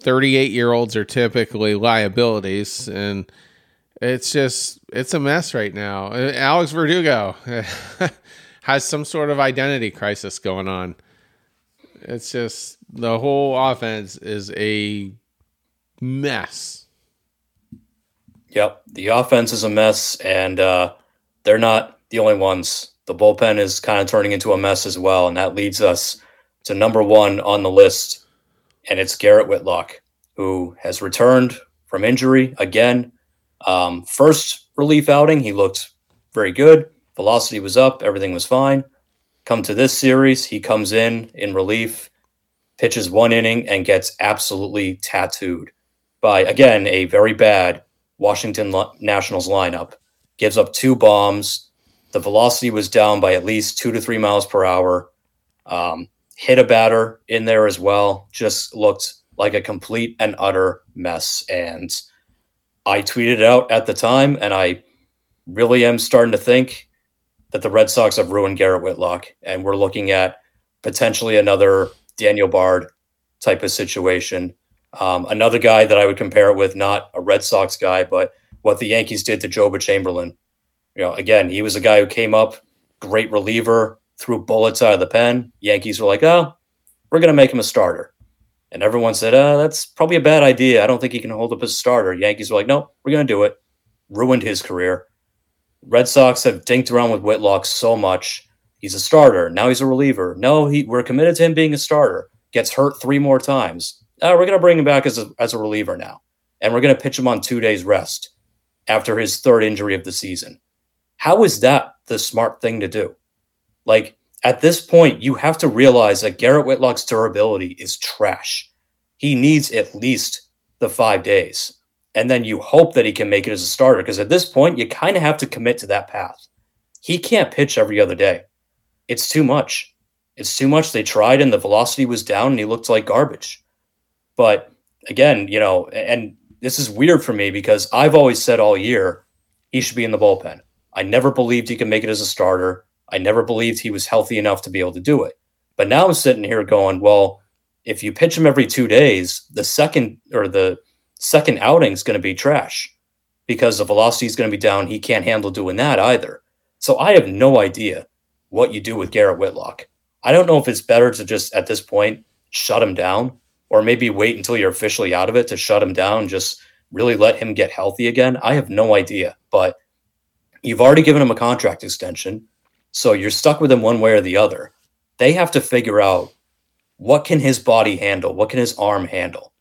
38 year olds are typically liabilities, and it's just it's a mess right now. Alex Verdugo has some sort of identity crisis going on. It's just the whole offense is a mess. Yep, the offense is a mess, and uh, they're not the only ones the bullpen is kind of turning into a mess as well. And that leads us to number one on the list. And it's Garrett Whitlock, who has returned from injury again. Um, first relief outing, he looked very good. Velocity was up, everything was fine. Come to this series, he comes in in relief, pitches one inning, and gets absolutely tattooed by, again, a very bad Washington Nationals lineup. Gives up two bombs the velocity was down by at least two to three miles per hour. Um, hit a batter in there as well. Just looked like a complete and utter mess. And I tweeted out at the time, and I really am starting to think that the Red Sox have ruined Garrett Whitlock, and we're looking at potentially another Daniel Bard type of situation. Um, another guy that I would compare it with, not a Red Sox guy, but what the Yankees did to Joba Chamberlain you know, again, he was a guy who came up, great reliever, threw bullets out of the pen. Yankees were like, oh, we're going to make him a starter. And everyone said, uh, that's probably a bad idea. I don't think he can hold up as a starter. Yankees were like, no, we're going to do it. Ruined his career. Red Sox have dinked around with Whitlock so much. He's a starter. Now he's a reliever. No, he, we're committed to him being a starter. Gets hurt three more times. Uh, we're going to bring him back as a, as a reliever now. And we're going to pitch him on two days rest after his third injury of the season. How is that the smart thing to do? Like at this point, you have to realize that Garrett Whitlock's durability is trash. He needs at least the five days. And then you hope that he can make it as a starter because at this point, you kind of have to commit to that path. He can't pitch every other day. It's too much. It's too much. They tried and the velocity was down and he looked like garbage. But again, you know, and this is weird for me because I've always said all year he should be in the bullpen. I never believed he could make it as a starter. I never believed he was healthy enough to be able to do it. But now I'm sitting here going, well, if you pitch him every two days, the second or the second outing is going to be trash because the velocity is going to be down. He can't handle doing that either. So I have no idea what you do with Garrett Whitlock. I don't know if it's better to just at this point shut him down or maybe wait until you're officially out of it to shut him down, just really let him get healthy again. I have no idea. But You've already given him a contract extension, so you're stuck with him one way or the other. They have to figure out what can his body handle, what can his arm handle.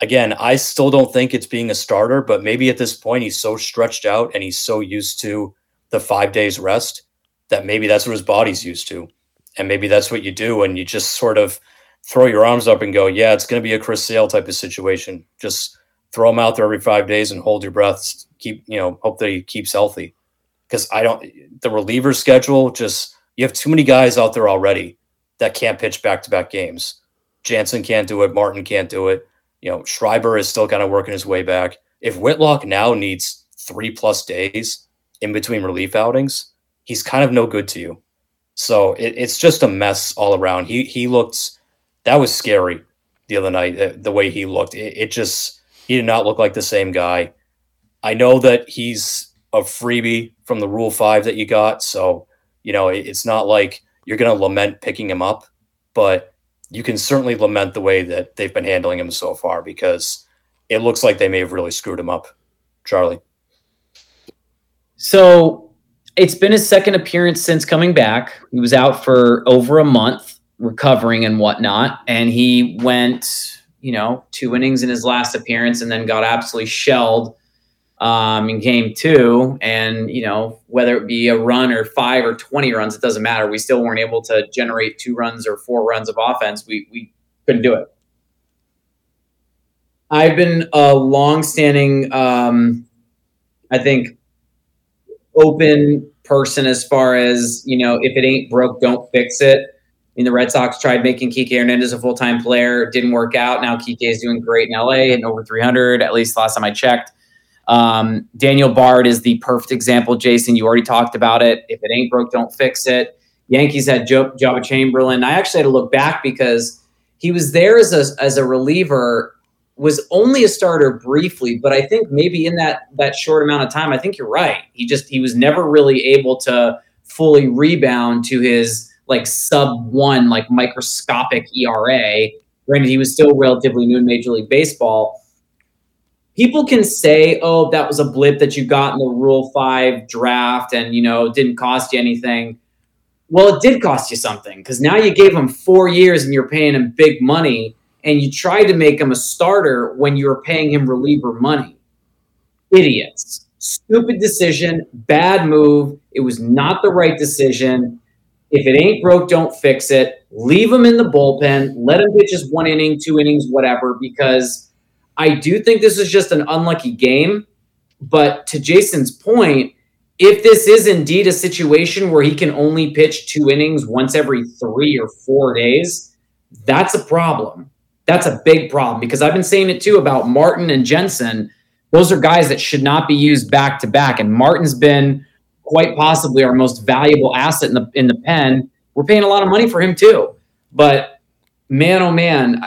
Again, I still don't think it's being a starter, but maybe at this point he's so stretched out and he's so used to the 5 days rest that maybe that's what his body's used to. And maybe that's what you do and you just sort of throw your arms up and go, yeah, it's going to be a Chris Sale type of situation. Just throw him out there every 5 days and hold your breath. Keep, you know, hope that he keeps healthy because I don't the reliever schedule just you have too many guys out there already that can't pitch back to back games. Jansen can't do it, Martin can't do it. You know, Schreiber is still kind of working his way back. If Whitlock now needs three plus days in between relief outings, he's kind of no good to you. So it, it's just a mess all around. He he looked that was scary the other night. The, the way he looked, it, it just he did not look like the same guy. I know that he's a freebie from the Rule Five that you got, so you know it, it's not like you're going to lament picking him up, but you can certainly lament the way that they've been handling him so far because it looks like they may have really screwed him up. Charlie. So it's been his second appearance since coming back. He was out for over a month recovering and whatnot. And he went, you know, two innings in his last appearance and then got absolutely shelled um, in game two. And, you know, whether it be a run or five or 20 runs, it doesn't matter. We still weren't able to generate two runs or four runs of offense. We, we couldn't do it. I've been a long-standing, um, I think, open person as far as you know. If it ain't broke, don't fix it. I mean, the Red Sox tried making Kike Hernandez a full-time player, it didn't work out. Now Kike is doing great in LA and over 300, at least last time I checked. Um, Daniel Bard is the perfect example. Jason, you already talked about it. If it ain't broke, don't fix it. Yankees had Joe, Joba Chamberlain. I actually had to look back because he was there as a, as a reliever was only a starter briefly, but I think maybe in that that short amount of time, I think you're right. He just he was never really able to fully rebound to his like sub one, like microscopic ERA. Granted, he was still relatively new in Major League Baseball. People can say, "Oh, that was a blip that you got in the Rule Five draft, and you know, it didn't cost you anything." Well, it did cost you something because now you gave him four years and you're paying him big money and you tried to make him a starter when you were paying him reliever money. Idiots. Stupid decision, bad move. It was not the right decision. If it ain't broke, don't fix it. Leave him in the bullpen. Let him pitch his one inning, two innings, whatever, because I do think this is just an unlucky game. But to Jason's point, if this is indeed a situation where he can only pitch two innings once every three or four days, that's a problem. That's a big problem because I've been saying it too about Martin and Jansen. Those are guys that should not be used back to back. And Martin's been quite possibly our most valuable asset in the in the pen. We're paying a lot of money for him too. But man, oh man,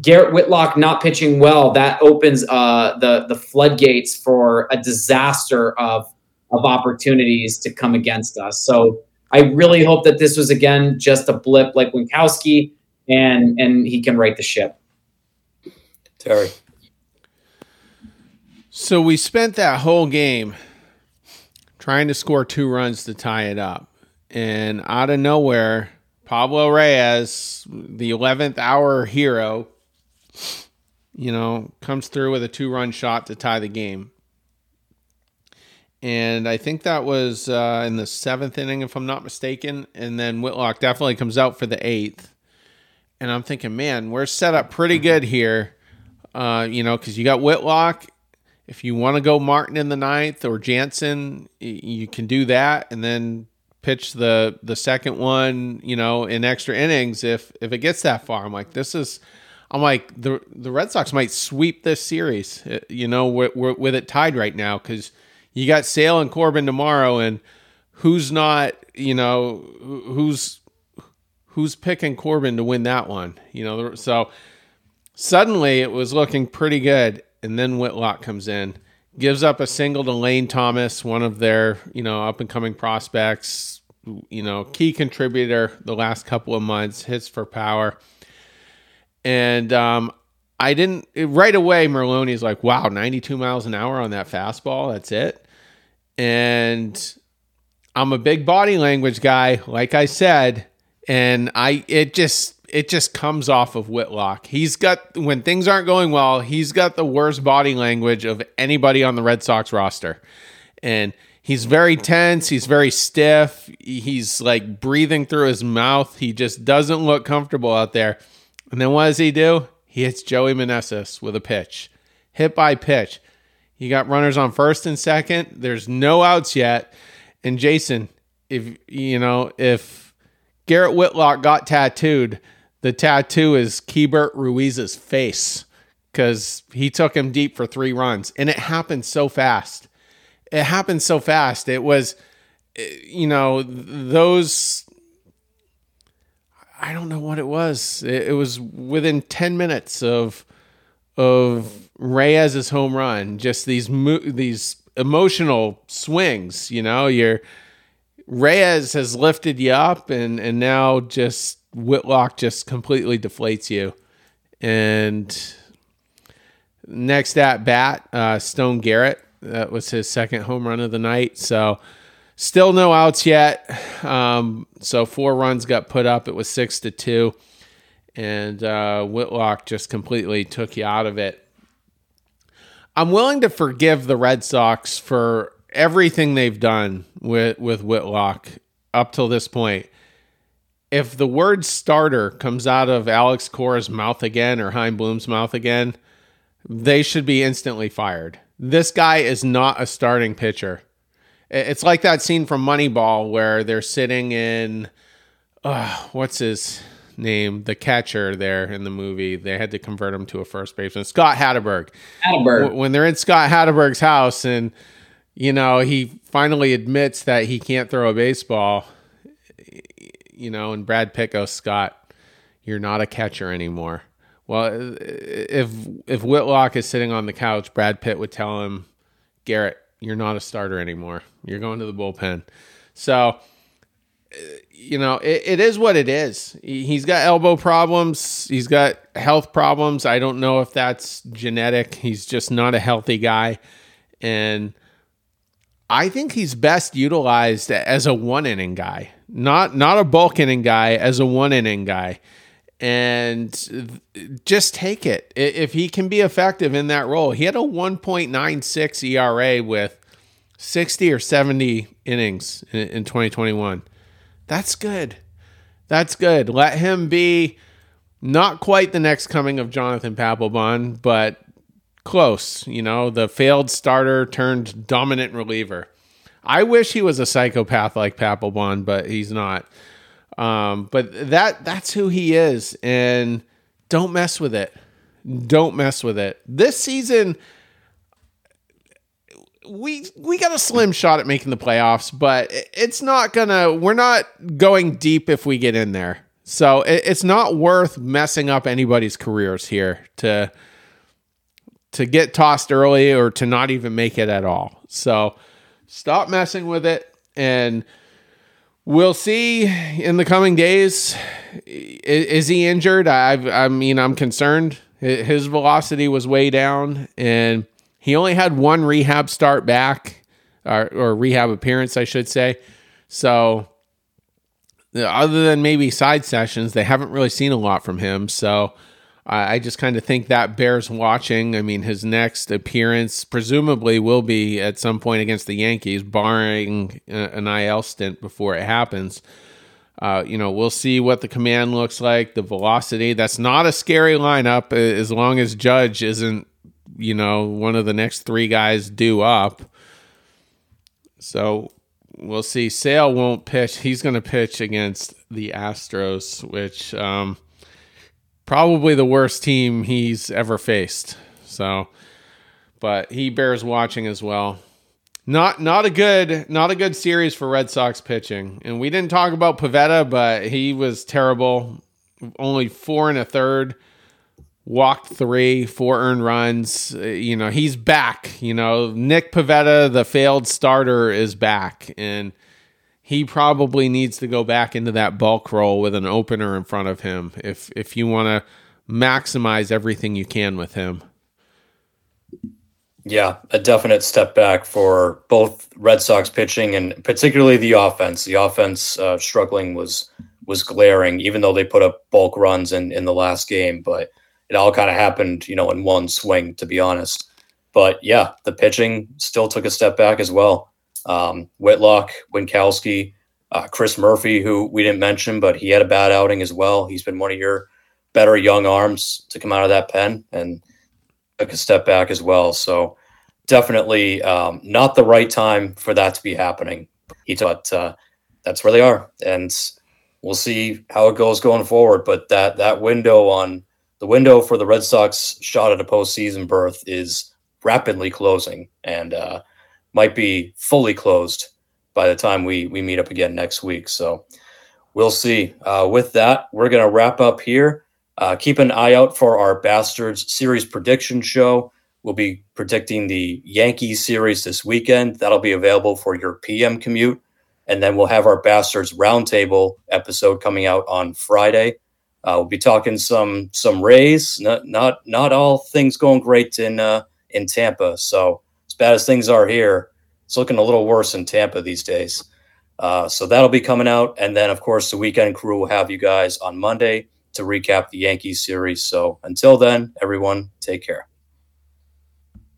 Garrett Whitlock not pitching well that opens uh, the the floodgates for a disaster of of opportunities to come against us. So I really hope that this was again just a blip like Winckowski, and and he can right the ship. Terry. So we spent that whole game trying to score two runs to tie it up. And out of nowhere, Pablo Reyes, the 11th hour hero, you know, comes through with a two run shot to tie the game. And I think that was uh, in the seventh inning, if I'm not mistaken. And then Whitlock definitely comes out for the eighth and I'm thinking, man, we're set up pretty good here. Uh, you know, because you got Whitlock. If you want to go Martin in the ninth or Jansen, you can do that, and then pitch the the second one. You know, in extra innings if if it gets that far. I'm like, this is. I'm like the the Red Sox might sweep this series. Uh, you know, with, with it tied right now because you got Sale and Corbin tomorrow, and who's not? You know, who's who's picking Corbin to win that one? You know, so suddenly it was looking pretty good, and then Whitlock comes in, gives up a single to Lane Thomas, one of their you know up and coming prospects, you know, key contributor the last couple of months, hits for power, and um, I didn't right away. Merloni's like, wow, 92 miles an hour on that fastball. That's it. And I'm a big body language guy. Like I said, and I it just it just comes off of Whitlock. He's got when things aren't going well, he's got the worst body language of anybody on the Red Sox roster. And he's very tense, he's very stiff, he's like breathing through his mouth. He just doesn't look comfortable out there. And then what does he do? He hits Joey Meneses with a pitch. Hit by pitch. You got runners on first and second. There's no outs yet. And Jason, if you know, if Garrett Whitlock got tattooed. The tattoo is Keibert Ruiz's face because he took him deep for three runs, and it happened so fast. It happened so fast. It was, eh, you know, those. I don't know what it was. It, it was within ten minutes of of Reyes's home run. Just these mo- these emotional swings. You know, you're Reyes has lifted you up, and and now just Whitlock just completely deflates you. And next at bat, uh, Stone Garrett. That was his second home run of the night. So still no outs yet. Um, so four runs got put up. It was six to two, and uh, Whitlock just completely took you out of it. I'm willing to forgive the Red Sox for everything they've done with with Whitlock up till this point. If the word starter comes out of Alex Cora's mouth again or Chaim Bloom's mouth again, they should be instantly fired. This guy is not a starting pitcher. It's like that scene from Moneyball where they're sitting in uh, what's his name, the catcher there in the movie. They had to convert him to a first baseman, Scott Hatteberg. Hatteberg. When they're in Scott Hatteberg's house and you know, he finally admits that he can't throw a baseball. You know, and Brad Pitt goes, Scott, you're not a catcher anymore. Well, if if Whitlock is sitting on the couch, Brad Pitt would tell him, Garrett, you're not a starter anymore. You're going to the bullpen. So, eh, you know, it, it is what it is. He's got elbow problems. He's got health problems. I don't know if that's genetic. He's just not a healthy guy. And I think he's best utilized as a one inning guy, not not a bulk inning guy, as a one inning guy, and just take it if he can be effective in that role. He had a 1.96 ERA with 60 or 70 innings in, in 2021. That's good. That's good. Let him be not quite the next coming of Jonathan Papelbon, but close. You know, the failed starter turned dominant reliever. I wish he was a psychopath like Papelbon, but he's not. Um, but that that's who he is, and don't mess with it. Don't mess with it. This season, we we got a slim shot at making the playoffs, but it's not gonna. We're not going deep if we get in there. So it's not worth messing up anybody's careers here to to get tossed early or to not even make it at all. So stop messing with it and we'll see in the coming days. Is, he injured? I, I mean i'm concerned. His velocity was way down and he only had one rehab start back or, or rehab appearance i should say. So other than maybe side sessions they haven't really seen a lot from him. So I just kind of think that bears watching. I mean, his next appearance presumably will be at some point against the Yankees, barring an IL stint before it happens. Uh, you know, we'll see what the command looks like, the velocity. That's not a scary lineup as long as Judge isn't, you know, one of the next three guys due up. So we'll see. Sale won't pitch. He's going to pitch against the Astros, which. Um, probably the worst team he's ever faced. So, but he bears watching as well. Not not a good not a good series for Red Sox pitching. And we didn't talk about Pivetta, but he was terrible. Only four and a third, walked three, four earned runs. You know, he's back. You know, Nick Pivetta, the failed starter, is back. And he probably needs to go back into that bulk role with an opener in front of him if if you want to maximize everything you can with him. Yeah, a definite step back for both Red Sox pitching and particularly the offense. The offense uh, struggling was was glaring, even though they put up bulk runs in in the last game. But it all kind of happened, you know, in one swing, to be honest. But yeah, the pitching still took a step back as well um, Whitlock, Winckowski, uh, Chris Murphy, who we didn't mention, but he had a bad outing as well. He's been one of your better young arms to come out of that pen and took a step back as well. So definitely um, not the right time for that to be happening. He thought uh, that's where they are, and we'll see how it goes going forward. But that that window on the window for the Red Sox shot at a postseason berth is rapidly closing and uh, might be fully closed by the time we we meet up again next week. So we'll see. Uh, with that, we're gonna wrap up here. Uh, keep an eye out for our Bastards series prediction show. We'll be predicting the Yankees series this weekend. That'll be available for your PM commute. And then we'll have our Bastards Roundtable episode coming out on Friday. Uh, we'll be talking some some Rays. Not not not all things going great in uh, in Tampa. So bad as things are here, it's looking a little worse in Tampa these days. Uh, so that'll be coming out, and then of course the weekend crew will have you guys on Monday to recap the Yankees series. So until then, everyone, take care.